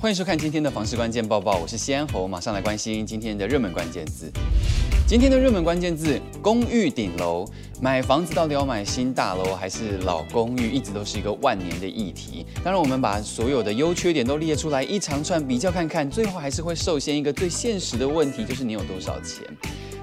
欢迎收看今天的房市关键报报，我是西安侯，马上来关心今天的热门关键字。今天的热门关键字：公寓顶楼。买房子到底要买新大楼还是老公寓，一直都是一个万年的议题。当然，我们把所有的优缺点都列出来，一长串比较看看，最后还是会受限一个最现实的问题，就是你有多少钱。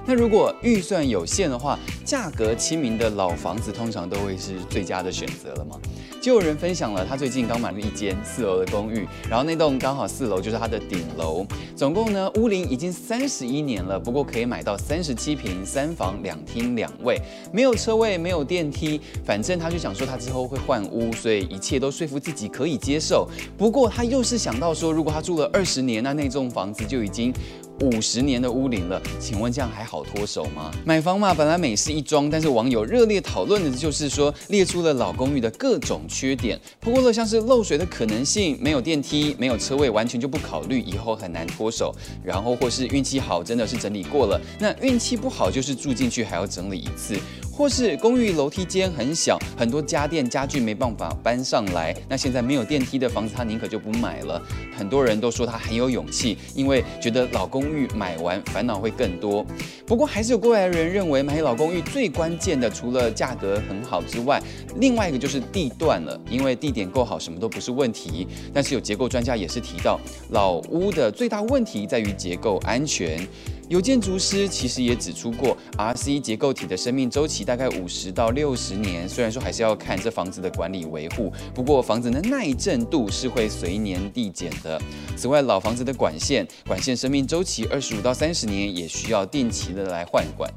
那如果预算有限的话，价格亲民的老房子通常都会是最佳的选择了吗？就有人分享了，他最近刚买了一间四楼的公寓，然后那栋刚好四楼就是他的顶楼，总共呢屋龄已经三十一年了，不过可以买到三十七平三房两厅两卫，没有车位，没有电梯，反正他就想说他之后会换屋，所以一切都说服自己可以接受。不过他又是想到说，如果他住了二十年，那那栋房子就已经。五十年的屋龄了，请问这样还好脱手吗？买房嘛，本来美事一桩，但是网友热烈讨论的就是说，列出了老公寓的各种缺点，不过了像是漏水的可能性，没有电梯，没有车位，完全就不考虑，以后很难脱手。然后或是运气好，真的是整理过了，那运气不好就是住进去还要整理一次。或是公寓楼梯间很小，很多家电家具没办法搬上来。那现在没有电梯的房子，他宁可就不买了。很多人都说他很有勇气，因为觉得老公寓买完烦恼会更多。不过还是有过来人认为，买老公寓最关键的除了价格很好之外，另外一个就是地段了，因为地点够好，什么都不是问题。但是有结构专家也是提到，老屋的最大问题在于结构安全。有建筑师其实也指出过，RC 结构体的生命周期大概五十到六十年。虽然说还是要看这房子的管理维护，不过房子的耐震度是会随年递减的。此外，老房子的管线，管线生命周期二十五到三十年，也需要定期的来换管。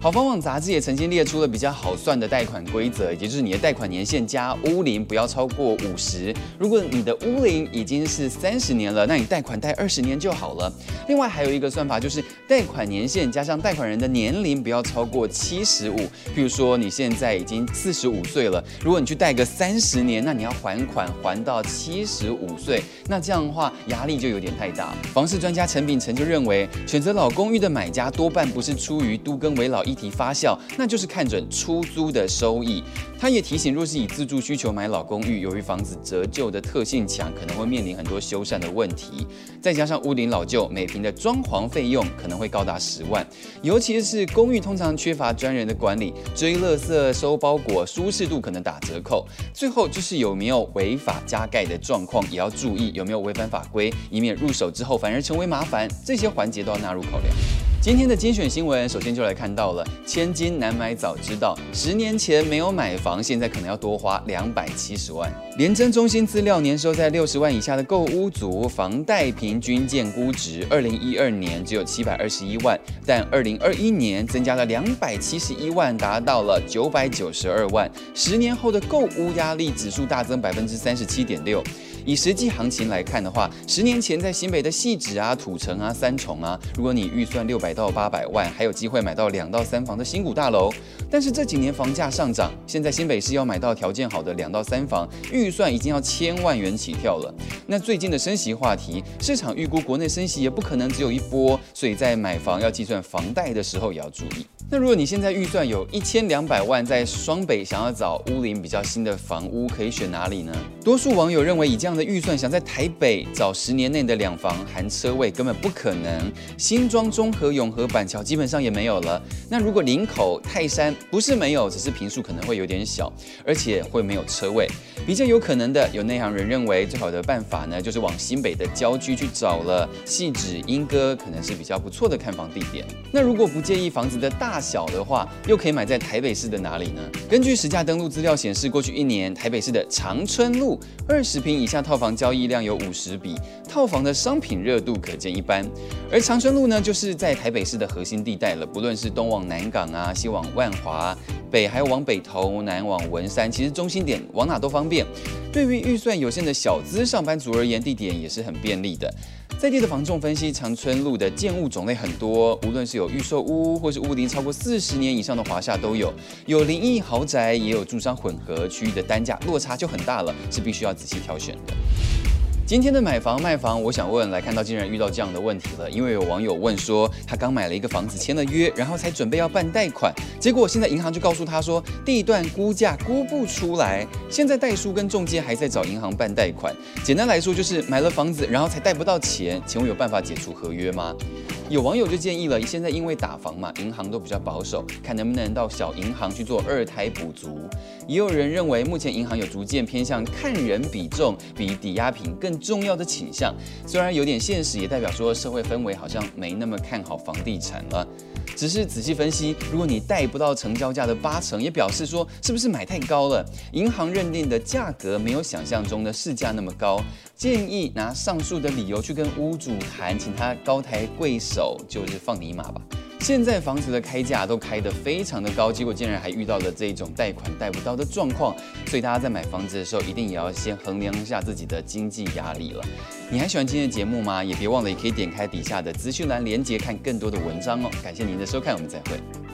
好房网杂志也曾经列出了比较好算的贷款规则，也就是你的贷款年限加屋龄不要超过五十。如果你的屋龄已经是三十年了，那你贷款贷二十年就好了。另外还有一个算法，就是贷款年限加上贷款人的年龄不要超过七十五。譬如说你现在已经四十五岁了，如果你去贷个三十年，那你要还款还到七十五岁，那这样的话压力就有点太大。房市专家陈秉成就认为，选择老公寓的买家多半不是出于都更为老。议题发酵，那就是看准出租的收益。他也提醒，若是以自住需求买老公寓，由于房子折旧的特性强，可能会面临很多修缮的问题。再加上屋顶老旧，每平的装潢费用可能会高达十万。尤其是公寓，通常缺乏专人的管理，追垃圾、收包裹，舒适度可能打折扣。最后就是有没有违法加盖的状况，也要注意有没有违反法规，以免入手之后反而成为麻烦。这些环节都要纳入考量。今天的精选新闻，首先就来看到了，千金难买早知道，十年前没有买房，现在可能要多花两百七十万。联征中心资料，年收在六十万以下的购屋族，房贷平均建估值，二零一二年只有七百二十一万，但二零二一年增加了两百七十一万，达到了九百九十二万。十年后的购屋压力指数大增百分之三十七点六。以实际行情来看的话，十年前在新北的汐止啊、土城啊、三重啊，如果你预算六百到八百万，还有机会买到两到三房的新股大楼。但是这几年房价上涨，现在新北市要买到条件好的两到三房，预算已经要千万元起跳了。那最近的升息话题，市场预估国内升息也不可能只有一波，所以在买房要计算房贷的时候也要注意。那如果你现在预算有一千两百万，在双北想要找屋龄比较新的房屋，可以选哪里呢？多数网友认为，以这样的预算想在台北找十年内的两房含车位根本不可能。新庄、中和、永和、板桥基本上也没有了。那如果林口、泰山不是没有，只是坪数可能会有点小，而且会没有车位。比较有可能的，有内行人认为最好的办法呢，就是往新北的郊区去找了。汐止、莺歌可能是比较不错的看房地点。那如果不介意房子的大小的话，又可以买在台北市的哪里呢？根据实价登录资料显示，过去一年台北市的长春路二十坪以下套房交易量有五十笔，套房的商品热度可见一斑。而长春路呢，就是在台北市的核心地带了，不论是东往南港啊，西往万华，北还有往北投，南往文山，其实中心点往哪都方便。对于预算有限的小资上班族而言，地点也是很便利的。在地的房仲分析，长春路的建物种类很多，无论是有预售屋，或是屋龄超过四十年以上的华夏都有，有灵异豪宅，也有住商混合，区域的单价落差就很大了，是必须要仔细挑选的。今天的买房卖房，我想问来看到竟然遇到这样的问题了，因为有网友问说，他刚买了一个房子，签了约，然后才准备要办贷款，结果现在银行就告诉他说，地段估价估不出来，现在代书跟中介还在找银行办贷款。简单来说就是买了房子，然后才贷不到钱，请问有办法解除合约吗？有网友就建议了，现在因为打房嘛，银行都比较保守，看能不能到小银行去做二胎补足。也有人认为，目前银行有逐渐偏向看人比重比抵押品更重要的倾向。虽然有点现实，也代表说社会氛围好像没那么看好房地产了。只是仔细分析，如果你贷不到成交价的八成，也表示说是不是买太高了？银行认定的价格没有想象中的市价那么高。建议拿上述的理由去跟屋主谈，请他高抬贵手，就是放你一马吧。现在房子的开价都开得非常的高，结果竟然还遇到了这种贷款贷不到的状况，所以大家在买房子的时候，一定也要先衡量一下自己的经济压力了。你还喜欢今天的节目吗？也别忘了，也可以点开底下的资讯栏链接，看更多的文章哦。感谢您的收看，我们再会。